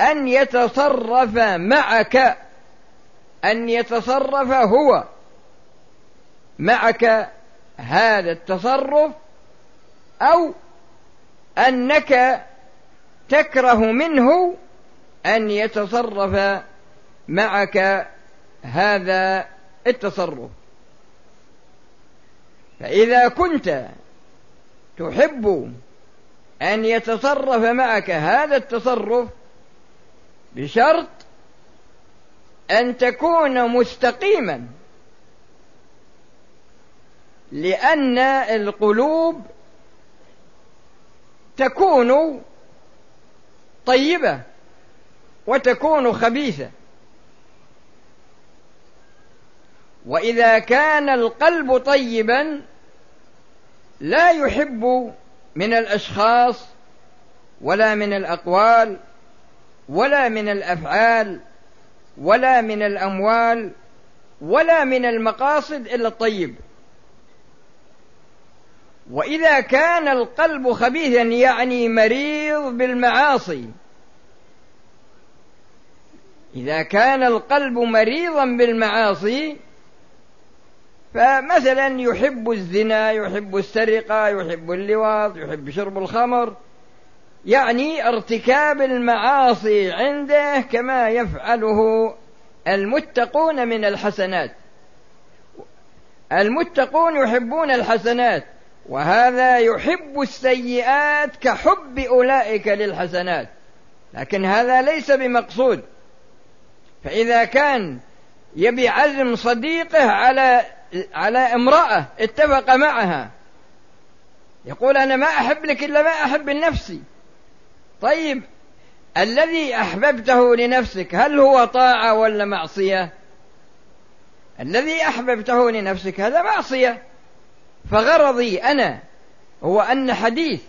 أن يتصرف معك أن يتصرف هو معك هذا التصرف أو أنك تكره منه أن يتصرف معك هذا التصرف. فإذا كنت تحب أن يتصرف معك هذا التصرف بشرط أن تكون مستقيما لأن القلوب تكون طيبة وتكون خبيثة. وإذا كان القلب طيبا لا يحب من الأشخاص ولا من الأقوال ولا من الأفعال ولا من الأموال ولا من المقاصد إلا الطيب. وإذا كان القلب خبيثا يعني مريض بالمعاصي. إذا كان القلب مريضا بالمعاصي فمثلا يحب الزنا يحب السرقة يحب اللواط يحب شرب الخمر يعني ارتكاب المعاصي عنده كما يفعله المتقون من الحسنات. المتقون يحبون الحسنات وهذا يحب السيئات كحب أولئك للحسنات. لكن هذا ليس بمقصود. فإذا كان يبي عزم صديقه على على امرأة اتفق معها يقول أنا ما أحب لك إلا ما أحب لنفسي. طيب الذي أحببته لنفسك هل هو طاعة ولا معصية؟ الذي أحببته لنفسك هذا معصية. فغرضي أنا هو أن حديث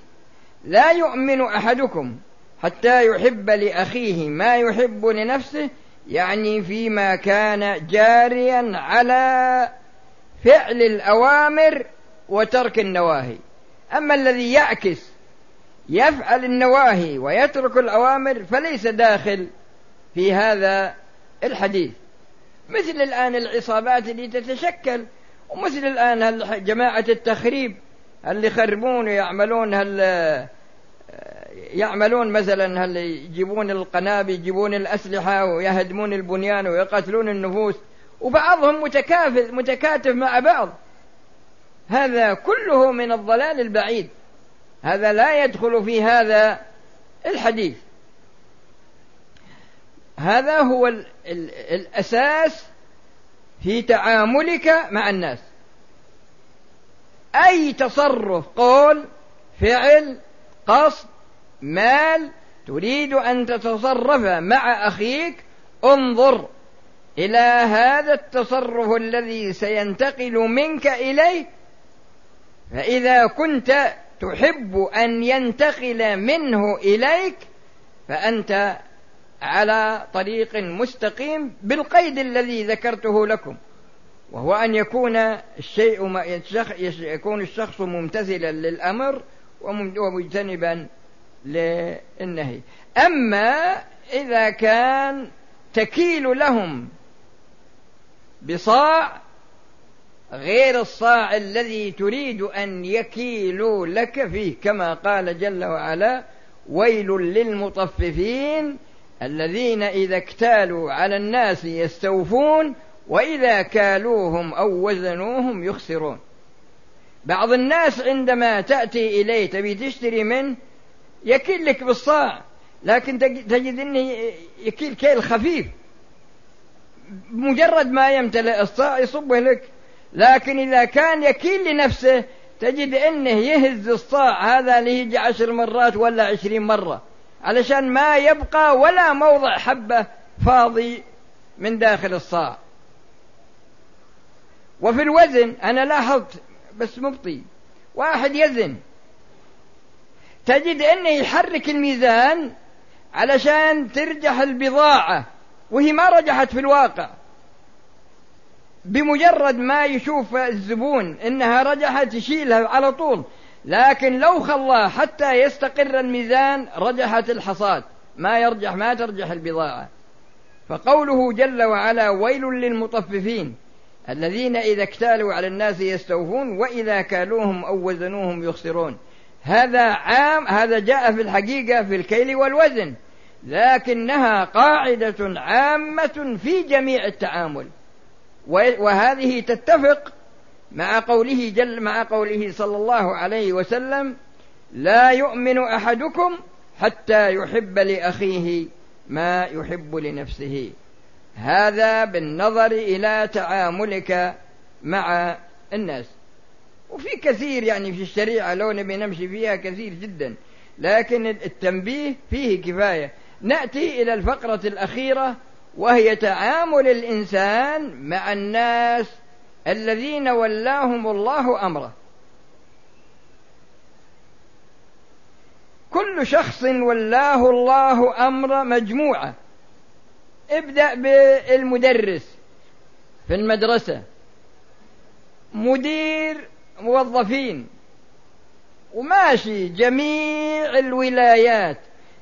لا يؤمن أحدكم حتى يحب لأخيه ما يحب لنفسه يعني فيما كان جاريا على فعل الأوامر وترك النواهي. أما الذي يعكس يفعل النواهي ويترك الأوامر فليس داخل في هذا الحديث. مثل الآن العصابات اللي تتشكل ومثل الآن جماعة التخريب اللي يخربون ويعملون هل يعملون مثلا هل يجيبون القنابل يجيبون الأسلحة ويهدمون البنيان ويقتلون النفوس. وبعضهم متكافل متكاتف مع بعض. هذا كله من الضلال البعيد. هذا لا يدخل في هذا الحديث. هذا هو ال ال الأساس في تعاملك مع الناس. أي تصرف قول فعل قصد مال تريد أن تتصرف مع أخيك انظر إلى هذا التصرف الذي سينتقل منك إليه. فإذا كنت تحب أن ينتقل منه إليك فأنت على طريق مستقيم بالقيد الذي ذكرته لكم وهو أن يكون الشيء يكون الشخص ممتثلا للأمر ومجتنبا للنهي. أما إذا كان تكيل لهم بصاع غير الصاع الذي تريد أن يكيلوا لك فيه كما قال جل وعلا ويل للمطففين الذين إذا اكتالوا على الناس يستوفون وإذا كالوهم أو وزنوهم يخسرون. بعض الناس عندما تأتي إليه تبي تشتري منه يكيل لك بالصاع لكن تجد أنه يكيل كيل خفيف. مجرد ما يمتلئ الصاع يصبه لك. لكن إذا كان يكيل لنفسه تجد أنه يهز الصاع هذا اللي يجي عشر مرات ولا عشرين مرة علشان ما يبقى ولا موضع حبة فاضي من داخل الصاع. وفي الوزن أنا لاحظت بس مبطي واحد يزن. تجد أنه يحرك الميزان علشان ترجح البضاعة وهي ما رجحت في الواقع. بمجرد ما يشوف الزبون إنها رجحت يشيلها على طول. لكن لو خلاه حتى يستقر الميزان رجحت الحصاد. ما يرجح ما ترجح البضاعة. فقوله جل وعلا ويل للمطففين الذين إذا اكتالوا على الناس يستوفون وإذا كالوهم أو وزنوهم يخسرون. هذا عام هذا جاء في الحقيقة في الكيل والوزن. لكنها قاعدة عامة في جميع التعامل. وهذه تتفق مع قوله جل مع قوله صلى الله عليه وسلم لا يؤمن أحدكم حتى يحب لأخيه ما يحب لنفسه. هذا بالنظر إلى تعاملك مع الناس. وفي كثير يعني في الشريعة لو نبي نمشي فيها كثير جدا لكن التنبيه فيه كفاية. نأتي إلى الفقرة الأخيرة وهي تعامل الإنسان مع الناس الذين ولاهم الله أمره. كل شخص ولاه الله أمر مجموعة. ابدأ بالمدرس في المدرسة. مدير موظفين. وماشي جميع الولايات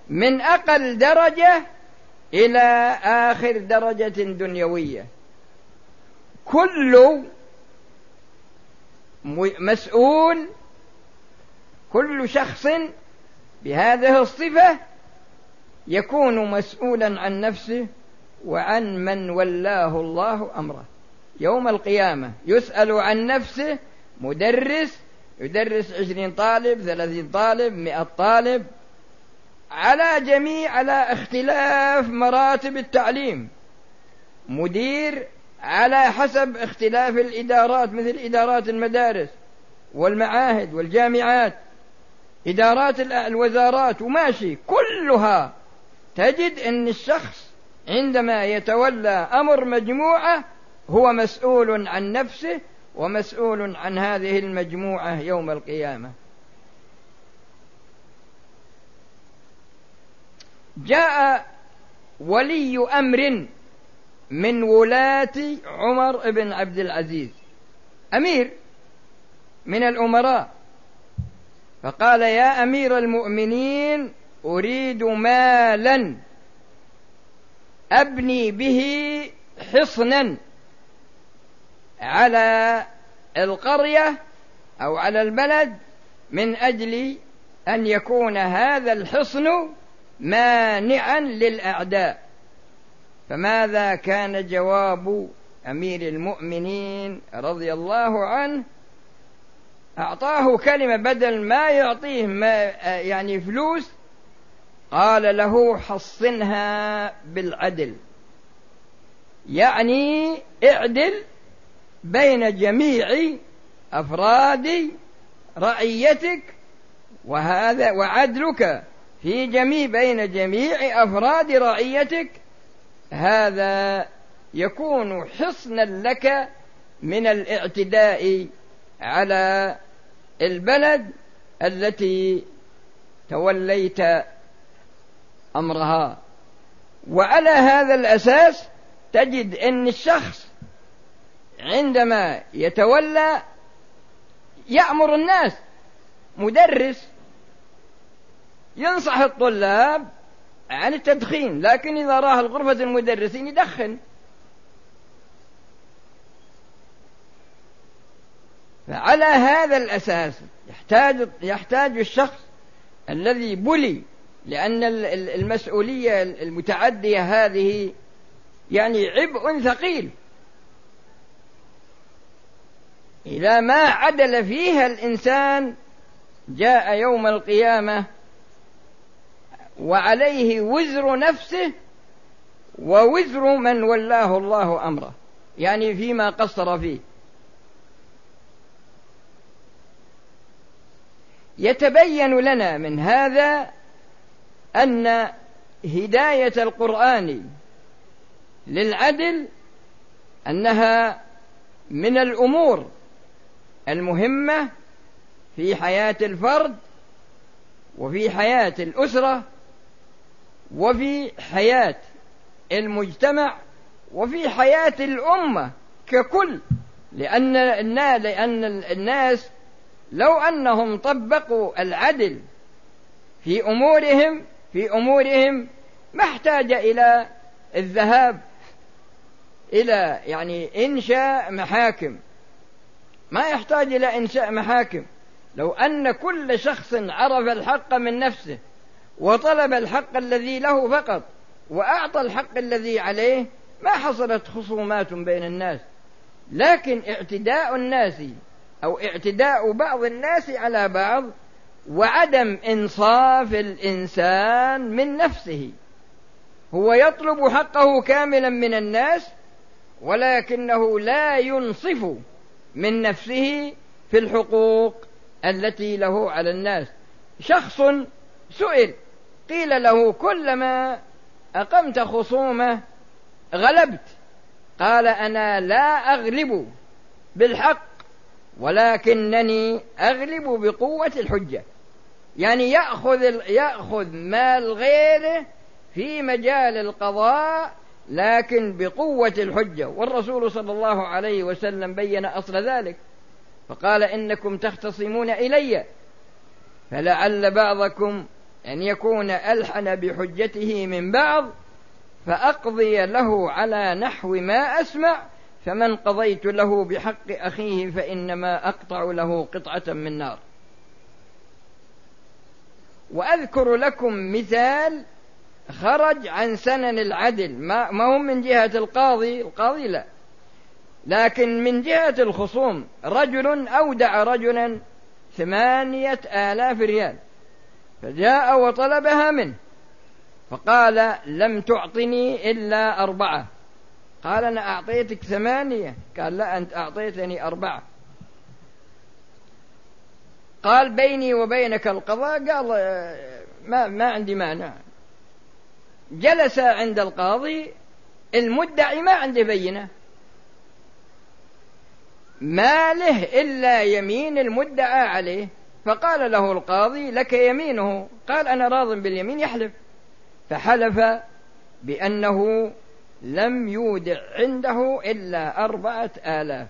من أقل درجة إلى آخر درجة دنيوية. كل مسؤول كل شخص بهذه الصفة يكون مسؤولا عن نفسه وعن من ولاه الله أمره. يوم القيامة يسأل عن نفسه مدرس يدرس عشرين طالب ثلاثين طالب مئة طالب على جميع على اختلاف مراتب التعليم. مدير على حسب اختلاف الإدارات مثل إدارات المدارس والمعاهد والجامعات إدارات الوزارات وماشي. كلها تجد أن الشخص عندما يتولى أمر مجموعة هو مسؤول عن نفسه ومسؤول عن هذه المجموعة يوم القيامة. جاء ولي أمر من ولاة عمر بن عبد العزيز أمير من الأمراء. فقال يا أمير المؤمنين أريد مالا أبني به حصنا على القرية أو على البلد من أجل أن يكون هذا الحصن مانعا للأعداء. فماذا كان جواب أمير المؤمنين رضي الله عنه؟ أعطاه كلمة بدل ما يعطيه ما يعني فلوس قال له حصنها بالعدل. يعني اعدل بين جميع أفراد رعيتك وهذا وعدلك. في جميع بين جميع أفراد رعيتك هذا يكون حصنا لك من الاعتداء على البلد التي توليت أمرها. وعلى هذا الأساس تجد إن الشخص عندما يتولى يأمر الناس مدرس ينصح الطلاب عن التدخين لكن إذا راه غرفه المدرسين يدخن. فعلى هذا الأساس يحتاج يحتاج الشخص الذي بلي لأن المسؤولية المتعدية هذه يعني عبء ثقيل. إذا ما عدل فيها الإنسان جاء يوم القيامة وعليه وزر نفسه ووزر من ولاه الله أمره. يعني فيما قصر فيه. يتبين لنا من هذا أن هداية القرآن للعدل أنها من الأمور المهمة في حياة الفرد وفي حياة الأسرة وفي حياة المجتمع وفي حياة الأمة ككل لأن لأن الناس لو أنهم طبقوا العدل في أمورهم في أمورهم ما احتاج إلى الذهاب إلى يعني إنشاء محاكم. ما يحتاج إلى إنشاء محاكم. لو أن كل شخص عرف الحق من نفسه وطلب الحق الذي له فقط وأعطى الحق الذي عليه ما حصلت خصومات بين الناس. لكن اعتداء الناس أو اعتداء بعض الناس على بعض وعدم إنصاف الإنسان من نفسه. هو يطلب حقه كاملا من الناس ولكنه لا ينصف من نفسه في الحقوق التي له على الناس. شخص سئل قيل له كلما أقمت خصومة غلبت. قال أنا لا أغلب بالحق ولكنني أغلب بقوة الحجة. يعني يأخذ يأخذ مال غيره في مجال القضاء لكن بقوة الحجة. والرسول صلى الله عليه وسلم بين أصل ذلك. فقال إنكم تختصمون إلي فلعل بعضكم أن يكون ألحن بحجته من بعض فأقضي له على نحو ما أسمع فمن قضيت له بحق أخيه فإنما أقطع له قطعة من نار. وأذكر لكم مثال خرج عن سنن العدل ما, هم من جهة القاضي القاضي لا. لكن من جهة الخصوم رجل أودع رجلا ثمانية آلاف ريال. فجاء وطلبها منه. فقال لم تعطني إلا أربعة. قال أنا أعطيتك ثمانية. قال لا أنت أعطيتني أربعة. قال بيني وبينك القضاء. قال ما ما عندي مانع. جلس عند القاضي. المدعي ما عنده بينة. ما له إلا يمين المدعى عليه. فقال له القاضي لك يمينه. قال أنا راض باليمين يحلف. فحلف بأنه لم يودع عنده إلا أربعة آلاف.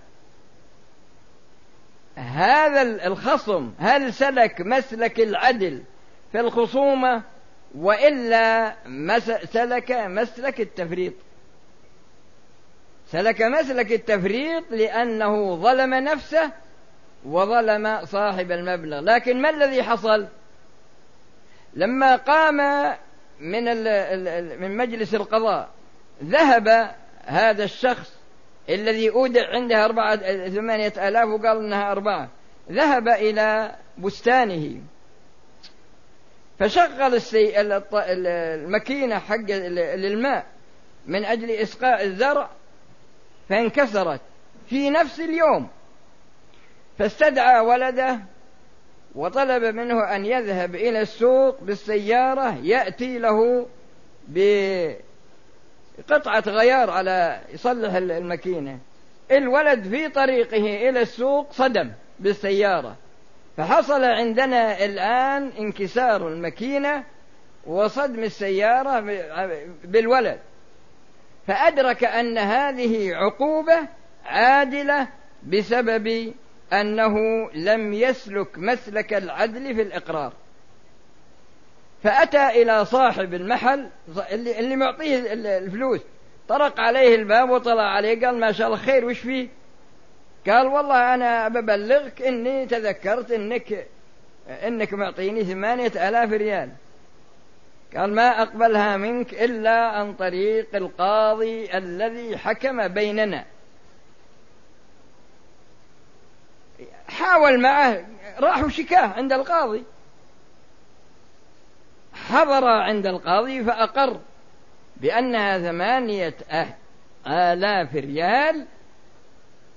هذا الخصم هل سلك مسلك العدل في الخصومة؟ وإلا سلك مسلك التفريط. سلك مسلك التفريط لأنه ظلم نفسه وظلم صاحب المبلغ. لكن ما الذي حصل؟ لما قام من من مجلس القضاء ذهب هذا الشخص الذي أودع عنده أربعة ثمانية آلاف وقال إنها أربعة ذهب إلى بستانه. فشغل. الماكينة حق للماء من أجل إسقاء الزرع فانكسرت. في نفس اليوم فاستدعى ولده وطلب منه أن يذهب إلى السوق بالسيارة يأتي له بقطعة غيار على يصلح الماكينة. الولد في طريقه إلى السوق صدم بالسيارة. فحصل عندنا الآن انكسار الماكينة وصدم السيارة بالولد. فأدرك أن هذه عقوبة عادلة بسبب أنه لم يسلك مسلك العدل في الإقرار. فأتى إلى صاحب المحل اللي, اللي معطيه الفلوس طرق عليه الباب وطلع عليه قال ما شاء الله خير وش فيه؟ قال والله أنا ببلغك إني تذكرت إنك إنك معطيني ثمانية آلاف ريال. قال ما أقبلها منك إلا عن طريق القاضي الذي حكم بيننا. حاول معه راحوا شكاه عند القاضي. حضر عند القاضي فأقر بأنها ثمانية آلاف ريال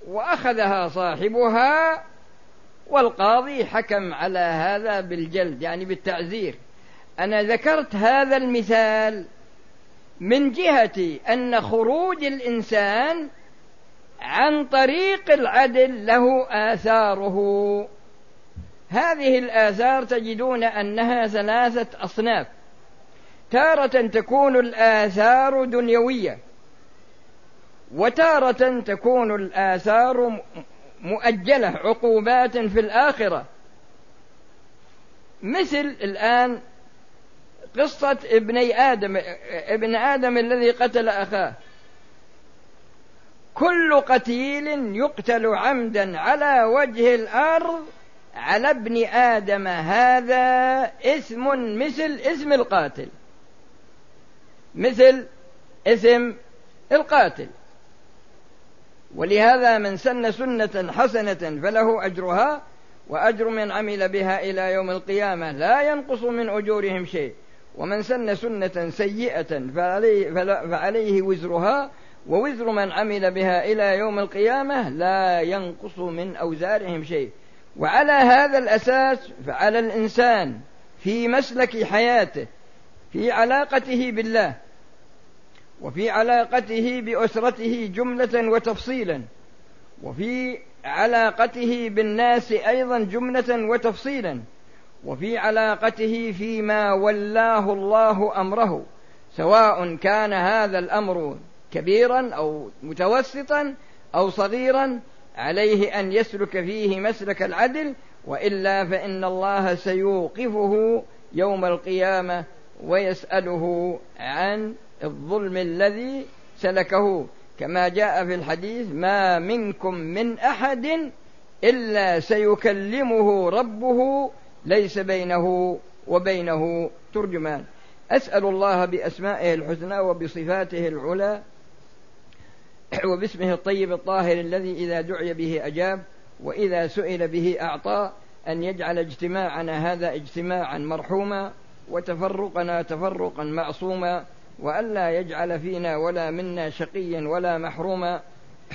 وأخذها صاحبها والقاضي حكم على هذا بالجلد يعني بالتعزير أنا ذكرت هذا المثال من جهة أن خروج الإنسان عن طريق العدل له آثاره. هذه الآثار تجدون أنها ثلاثة أصناف. تارة تكون الآثار دنيوية وتارة تكون الآثار مؤجلة عقوبات في الآخرة. مثل الآن قصة ابني آدم ابن آدم الذي قتل أخاه. كل قتيل يقتل عمدا على وجه الأرض على ابن آدم. هذا اسم مثل اسم القاتل مثل اسم القاتل. ولهذا من سن سنة حسنة فله أجرها وأجر من عمل بها إلى يوم القيامة لا ينقص من أجورهم شيء. ومن سن سنة سيئة فعليه, فعليه وزرها ووزر من عمل بها إلى يوم القيامة لا ينقص من أوزارهم شيء. وعلى هذا الأساس فعلى الإنسان في مسلك حياته في علاقته بالله وفي علاقته بأسرته جملة وتفصيلا وفي علاقته بالناس أيضا جملة وتفصيلا وفي علاقته فيما ولاه الله أمره سواء كان هذا الأمر كبيرا أو متوسطا أو صغيرا عليه أن يسلك فيه مسلك العدل وإلا فإن الله سيوقفه يوم القيامة ويسأله عن الظلم الذي سلكه. كما جاء في الحديث ما منكم من أحد إلا سيكلمه ربه ليس بينه وبينه ترجمان. أسأل الله بأسمائه الحسنى وبصفاته العلى وباسمه الطيب الطاهر الذي إذا دعي به أجاب وإذا سئل به أعطى أن يجعل اجتماعنا هذا اجتماعا مرحوما وتفرقنا تفرقا معصوما وألا يجعل فينا ولا منا شقيا ولا محروما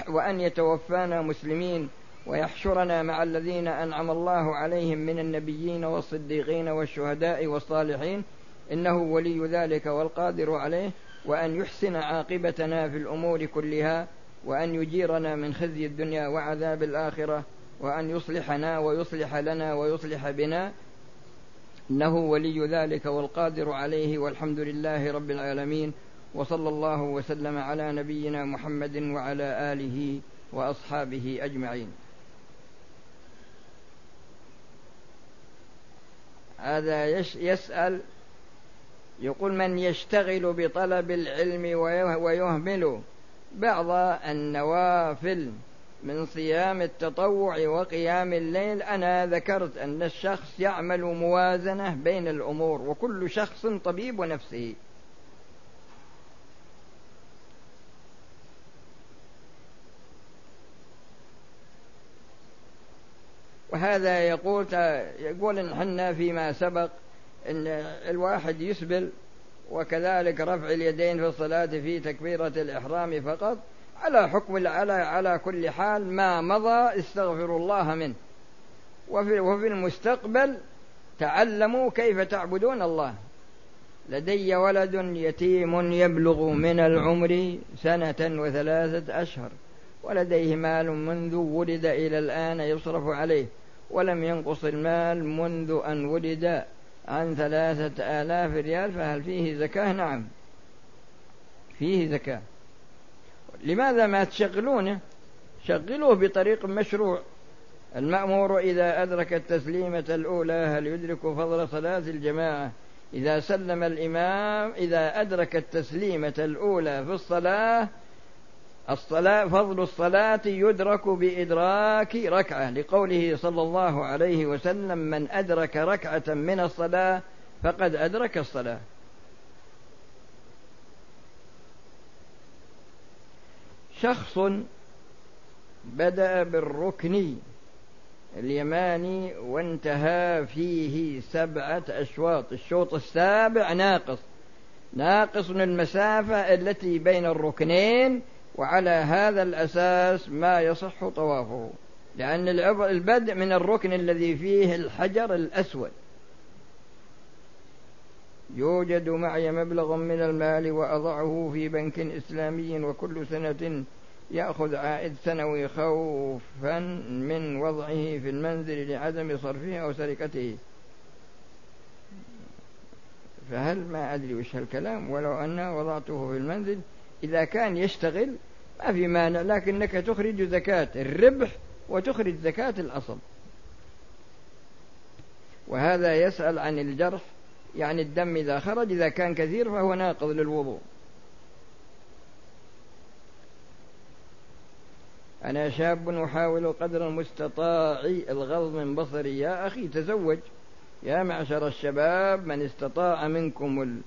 وأن يتوفانا مسلمين ويحشرنا مع الذين أنعم الله عليهم من النبيين والصديقين والشهداء والصالحين إنه ولي ذلك والقادر عليه. وأن يحسن عاقبتنا في الأمور كلها وأن يجيرنا من خزي الدنيا وعذاب الآخرة وأن يصلحنا ويصلح لنا ويصلح بنا. إنه ولي ذلك والقادر عليه والحمد لله رب العالمين وصلى الله وسلم على نبينا محمد وعلى آله وأصحابه أجمعين. هذا يسأل يقول من يشتغل بطلب العلم ويهمل بعض النوافل من صيام التطوع وقيام الليل أنا ذكرت أن الشخص يعمل موازنة بين الأمور وكل شخص طبيب نفسه. وهذا يقول يقول إن حنا فيما سبق أن الواحد يسبل وكذلك رفع اليدين في الصلاة في تكبيرة الإحرام فقط على حكم على على كل حال ما مضى استغفروا الله منه. وفي, وفي المستقبل تعلموا كيف تعبدون الله. لدي ولد يتيم يبلغ من العمر سنة وثلاثة أشهر. ولديه مال منذ ولد إلى الآن يصرف عليه. ولم ينقص المال منذ أن ولد. عن ثلاثة آلاف ريال فهل فيه زكاة؟ نعم. فيه زكاة. لماذا ما تشغلونه؟ شغلوه بطريق مشروع. المأمور إذا أدرك التسليمة الأولى هل يدرك فضل صلاة الجماعة؟ إذا سلم الإمام إذا أدرك التسليمة الأولى في الصلاة الصلاة فضل الصلاة يدرك بإدراك ركعة. لقوله صلى الله عليه وسلم من أدرك ركعة من الصلاة فقد أدرك الصلاة. شخص بدأ بالركن اليماني وانتهى فيه سبعة أشواط. الشوط السابع ناقص. ناقص المسافة التي بين الركنين وعلى هذا الأساس ما يصح طوافه لأن البدء من الركن الذي فيه الحجر الأسود. يوجد معي مبلغ من المال وأضعه في بنك إسلامي وكل سنة يأخذ عائد سنوي خوفا من وضعه في المنزل لعدم صرفه أو سرقته. فهل ما أدري وش هالكلام؟ ولو أن وضعته في المنزل إذا كان يشتغل ما في مانع لكنك تخرج زكاة الربح وتخرج زكاة الأصل. وهذا يسأل عن الجرح يعني الدم إذا خرج إذا كان كثير فهو ناقض للوضوء. أنا شاب أحاول قدر المستطاع الغض من بصري. يا أخي تزوج يا معشر الشباب من استطاع منكم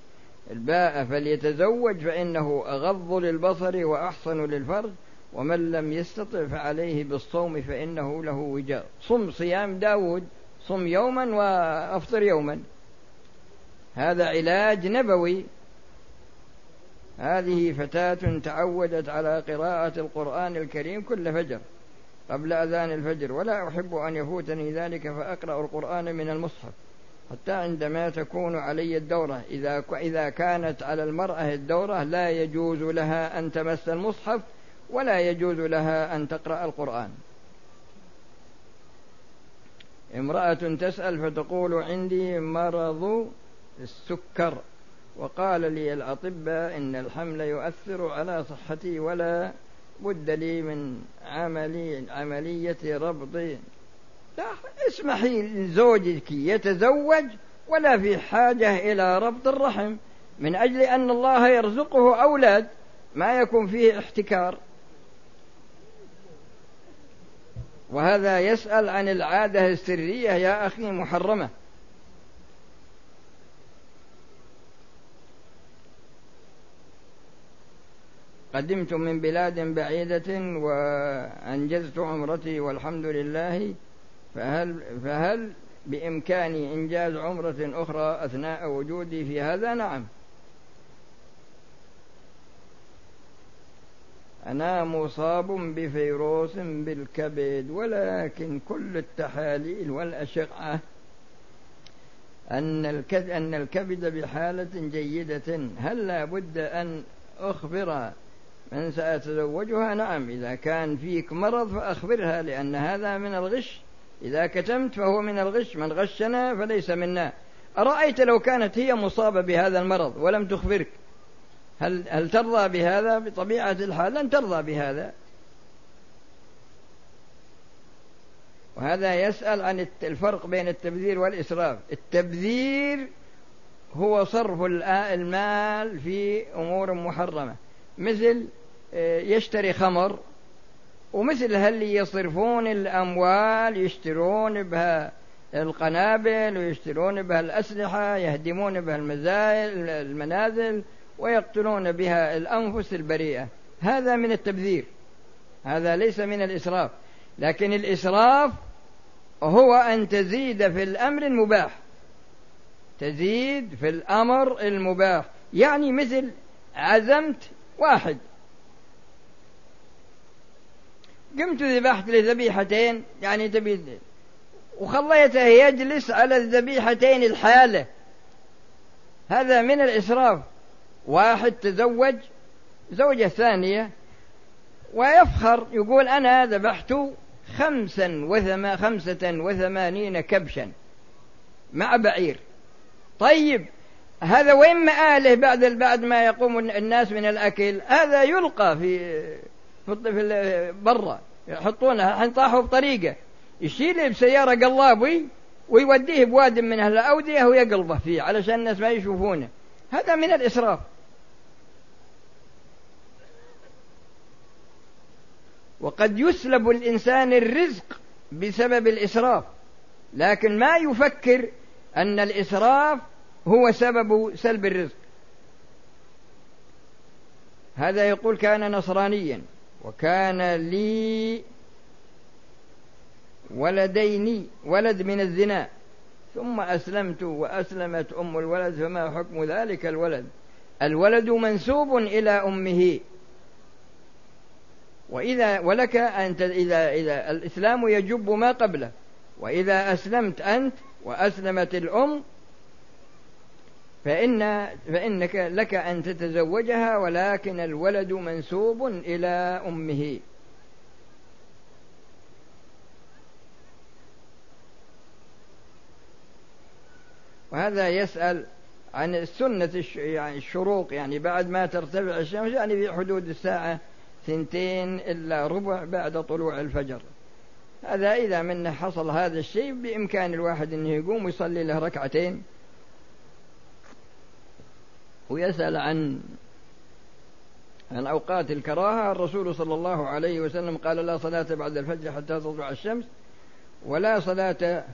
الباء فليتزوج فإنه أغض للبصر وأحصن للفرج ومن لم يستطع فعليه بالصوم فإنه له وجاء. صم صيام داود صم يوما وأفطر يوما. هذا علاج نبوي. هذه فتاة تعودت على قراءة القرآن الكريم كل فجر قبل أذان الفجر ولا أحب أن يفوتني ذلك فأقرأ القرآن من المصحف. حتى عندما تكون علي الدورة إذا إذا كانت على المرأة الدورة لا يجوز لها أن تمس المصحف ولا يجوز لها أن تقرأ القرآن. امرأة تسأل فتقول عندي مرض السكر وقال لي الأطباء إن الحمل يؤثر على صحتي ولا بد لي من عملي عملية ربط اسمحي لزوجك يتزوج ولا في حاجة إلى ربط الرحم من أجل أن الله يرزقه أولاد ما يكون فيه احتكار. وهذا يسأل عن العادة السرية يا أخي محرمة. قدمت من بلاد بعيدة وأنجزت عمرتي والحمد لله فهل فهل بإمكاني إنجاز عمرة أخرى أثناء وجودي في هذا؟ نعم. أنا مصاب بفيروس بالكبد ولكن كل التحاليل والأشعة أن أن الكبد بحالة جيدة هل لا بد أن أخبر من سأتزوجها نعم إذا كان فيك مرض فأخبرها لأن هذا من الغش إذا كتمت فهو من الغش من غشنا فليس منا. أرأيت لو كانت هي مصابة بهذا المرض ولم تخبرك؟ هل هل ترضى بهذا؟ بطبيعة الحال لن ترضى بهذا. وهذا يسأل عن الفرق بين التبذير والإسراف. التبذير هو صرف المال في أمور محرمة. مثل آه، يشتري خمر ومثل هل يصرفون الأموال يشترون بها القنابل ويشترون بها الأسلحة يهدمون بها المنازل ويقتلون بها الأنفس البريئة. هذا من التبذير. هذا ليس من الإسراف. لكن الإسراف هو أن تزيد في الأمر المباح. تزيد في الأمر المباح. يعني مثل عزمت واحد. قمت ذبحت لذبيحتين يعني تبي وخليته يجلس على الذبيحتين الحالة. هذا من الإسراف. واحد تزوج زوجة ثانية ويفخر يقول أنا ذبحت خمسا وثما خمسة وثمانين كبشا مع بعير. طيب هذا وين مآله بعد بعد ما يقوم الناس من الأكل؟ هذا يلقى في في برا. يحطونه الحين طاحوا بطريقة. يشيله بسيارة قلابي ويوديه بواد من أهل الأودية ويقلبه فيه علشان الناس ما يشوفونه. هذا من الإسراف. وقد يسلب الإنسان الرزق بسبب الإسراف. لكن ما يفكر أن الإسراف هو سبب سلب الرزق. هذا يقول كان نصرانيا. وكان لي ولدين ولد من الزنا. ثم أسلمت وأسلمت أم الولد فما حكم ذلك الولد؟ الولد منسوب إلى أمه. وإذا ولك أن إذا إذا الإسلام يجب ما قبله. وإذا أسلمت أنت وأسلمت الأم فإن فإنك لك أن تتزوجها ولكن الولد منسوب إلى أمه. وهذا يسأل عن السنة يعني الشروق يعني بعد ما ترتفع الشمس يعني في حدود الساعة ثنتين إلا ربع بعد طلوع الفجر. هذا إذا من حصل هذا الشيء بإمكان الواحد أنه يقوم ويصلي له ركعتين. ويسأل عن عن أوقات الكراهة. الرسول صلى الله عليه وسلم قال لا صلاة بعد الفجر حتى تطلع الشمس ولا صلاة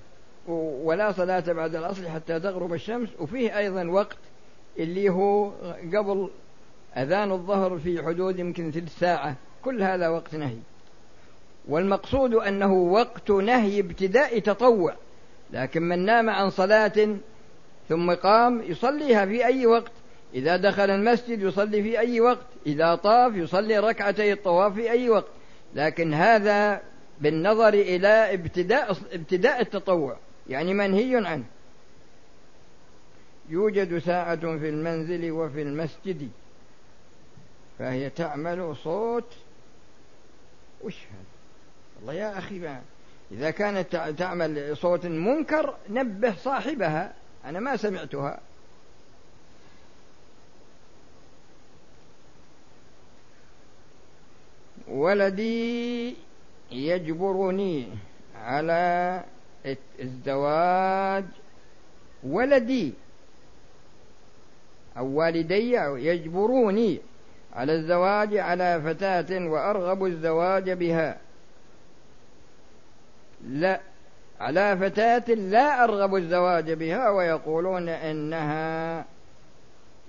ولا صلاة بعد العصر حتى تغرب الشمس. وفيه أيضا وقت اللي هو قبل أذان الظهر في حدود يمكن ثلث ساعة. كل هذا وقت نهي. والمقصود أنه وقت نهي ابتداء تطوع. لكن من نام عن صلاة ثم قام يصليها في أي وقت؟ إذا دخل المسجد يصلي في أي وقت إذا طاف يصلي ركعتي الطواف في أي وقت. لكن هذا بالنظر إلى ابتداء ابتداء التطوع يعني منهي عنه. يوجد ساعة في المنزل وفي المسجد فهي تعمل صوت. وش هذا؟ والله يا أخي ما إذا كانت تعمل صوت منكر نبه صاحبها. أنا ما سمعتها. ولدي يجبرني على الزواج. ولدي أو والدي يجبروني على الزواج على فتاة وأرغب الزواج بها. لا على فتاة لا أرغب الزواج بها ويقولون إنها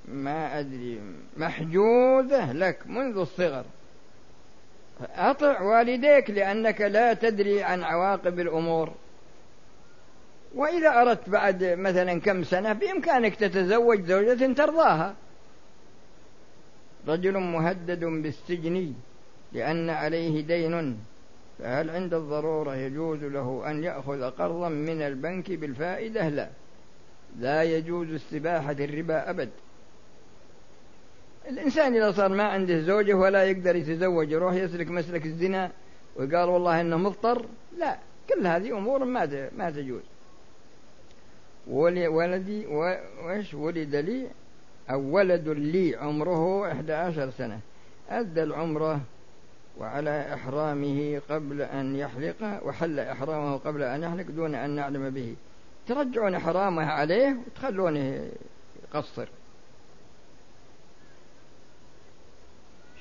ما أدري محجوزة لك منذ الصغر. أطع والديك لأنك لا تدري عن عواقب الأمور. وإذا أردت بعد مثلا كم سنة بإمكانك تتزوج زوجة ترضاها. رجل مهدد بالسجن لأن عليه دين فهل عند الضرورة يجوز له أن يأخذ قرضا من البنك بالفائدة؟ لا. لا يجوز استباحة الربا أبد. الإنسان إذا صار ما عنده زوجة ولا يقدر يتزوج يروح يسلك مسلك الزنا وقال والله إنه مضطر لا كل هذه أمور ما ما تجوز. ولدي وإيش ولد لي؟ أو ولد لي عمره إحدى عشر سنة. أدى العمرة وعلى إحرامه قبل أن يحلق وحل إحرامه قبل أن يحلق دون أن نعلم به. ترجعون إحرامه عليه وتخلونه يقصر.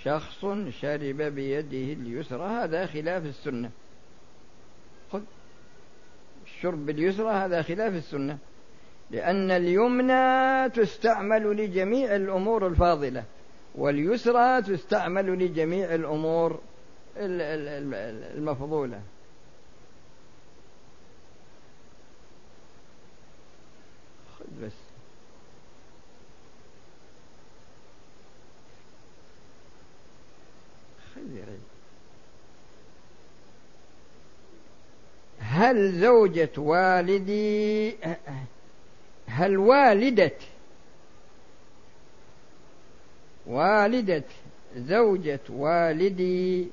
شخص شرب بيده اليسرى هذا خلاف السنة. خذ. الشرب باليسرى هذا خلاف السنة. لأن اليمنى تستعمل لجميع الأمور الفاضلة واليسرى تستعمل لجميع الأمور المفضولة. خذ بس. هل زوجة والدي هل والدة والدة زوجة والدي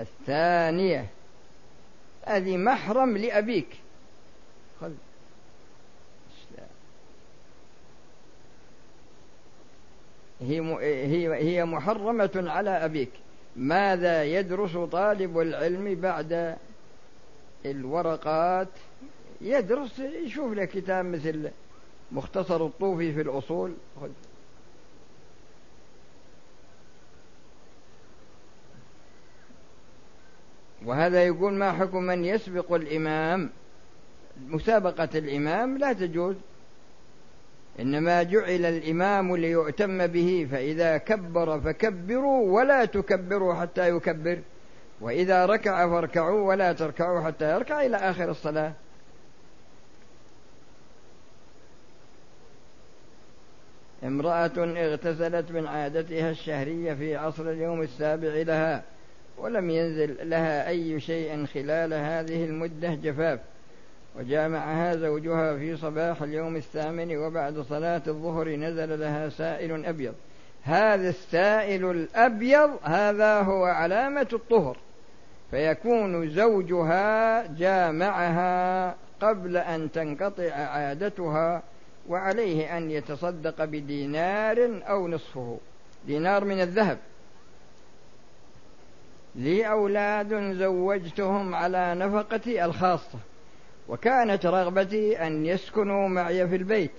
الثانية. هذه محرم لأبيك. هي محرمة على أبيك. ماذا يدرس طالب العلم بعد الورقات يدرس يشوف له كتاب مثل مختصر الطوفي في الأصول. وهذا يقول ما حكم من يسبق الإمام؟ مسابقة الإمام لا تجوز. إنما جعل الإمام ليؤتم به فإذا كبر فكبروا ولا تكبروا حتى يكبر. وإذا ركع فاركعوا ولا تركعوا حتى يركع إلى آخر الصلاة. امرأة اغتسلت من عادتها الشهرية في عصر اليوم السابع لها ولم ينزل لها أي شيء خلال هذه المدة جفاف. وجامعها زوجها في صباح اليوم الثامن وبعد صلاة الظهر نزل لها سائل أبيض. هذا السائل الأبيض هذا هو علامة الطهر. فيكون زوجها جامعها قبل أن تنقطع عادتها وعليه أن يتصدق بدينار أو نصفه. دينار من الذهب. لي أولاد زوجتهم على نفقتي الخاصة وكانت رغبتي أن يسكنوا معي في البيت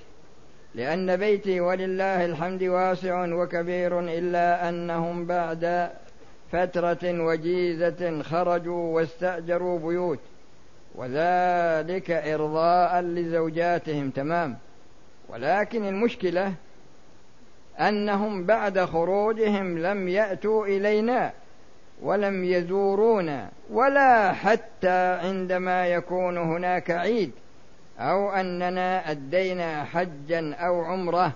لأن بيتي ولله الحمد واسع وكبير إلا أنهم بعد فترة وجيزة خرجوا واستأجروا بيوت وذلك إرضاء لزوجاتهم تمام. ولكن المشكلة أنهم بعد خروجهم لم يأتوا إلينا ولم يزورونا ولا حتى عندما يكون هناك عيد أو أننا أدينا حجا أو عمرة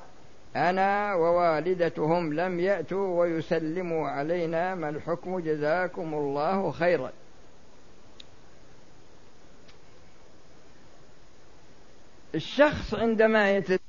أنا ووالدتهم لم يأتوا ويسلموا علينا ما الحكم جزاكم الله خيرا. الشخص عندما يتد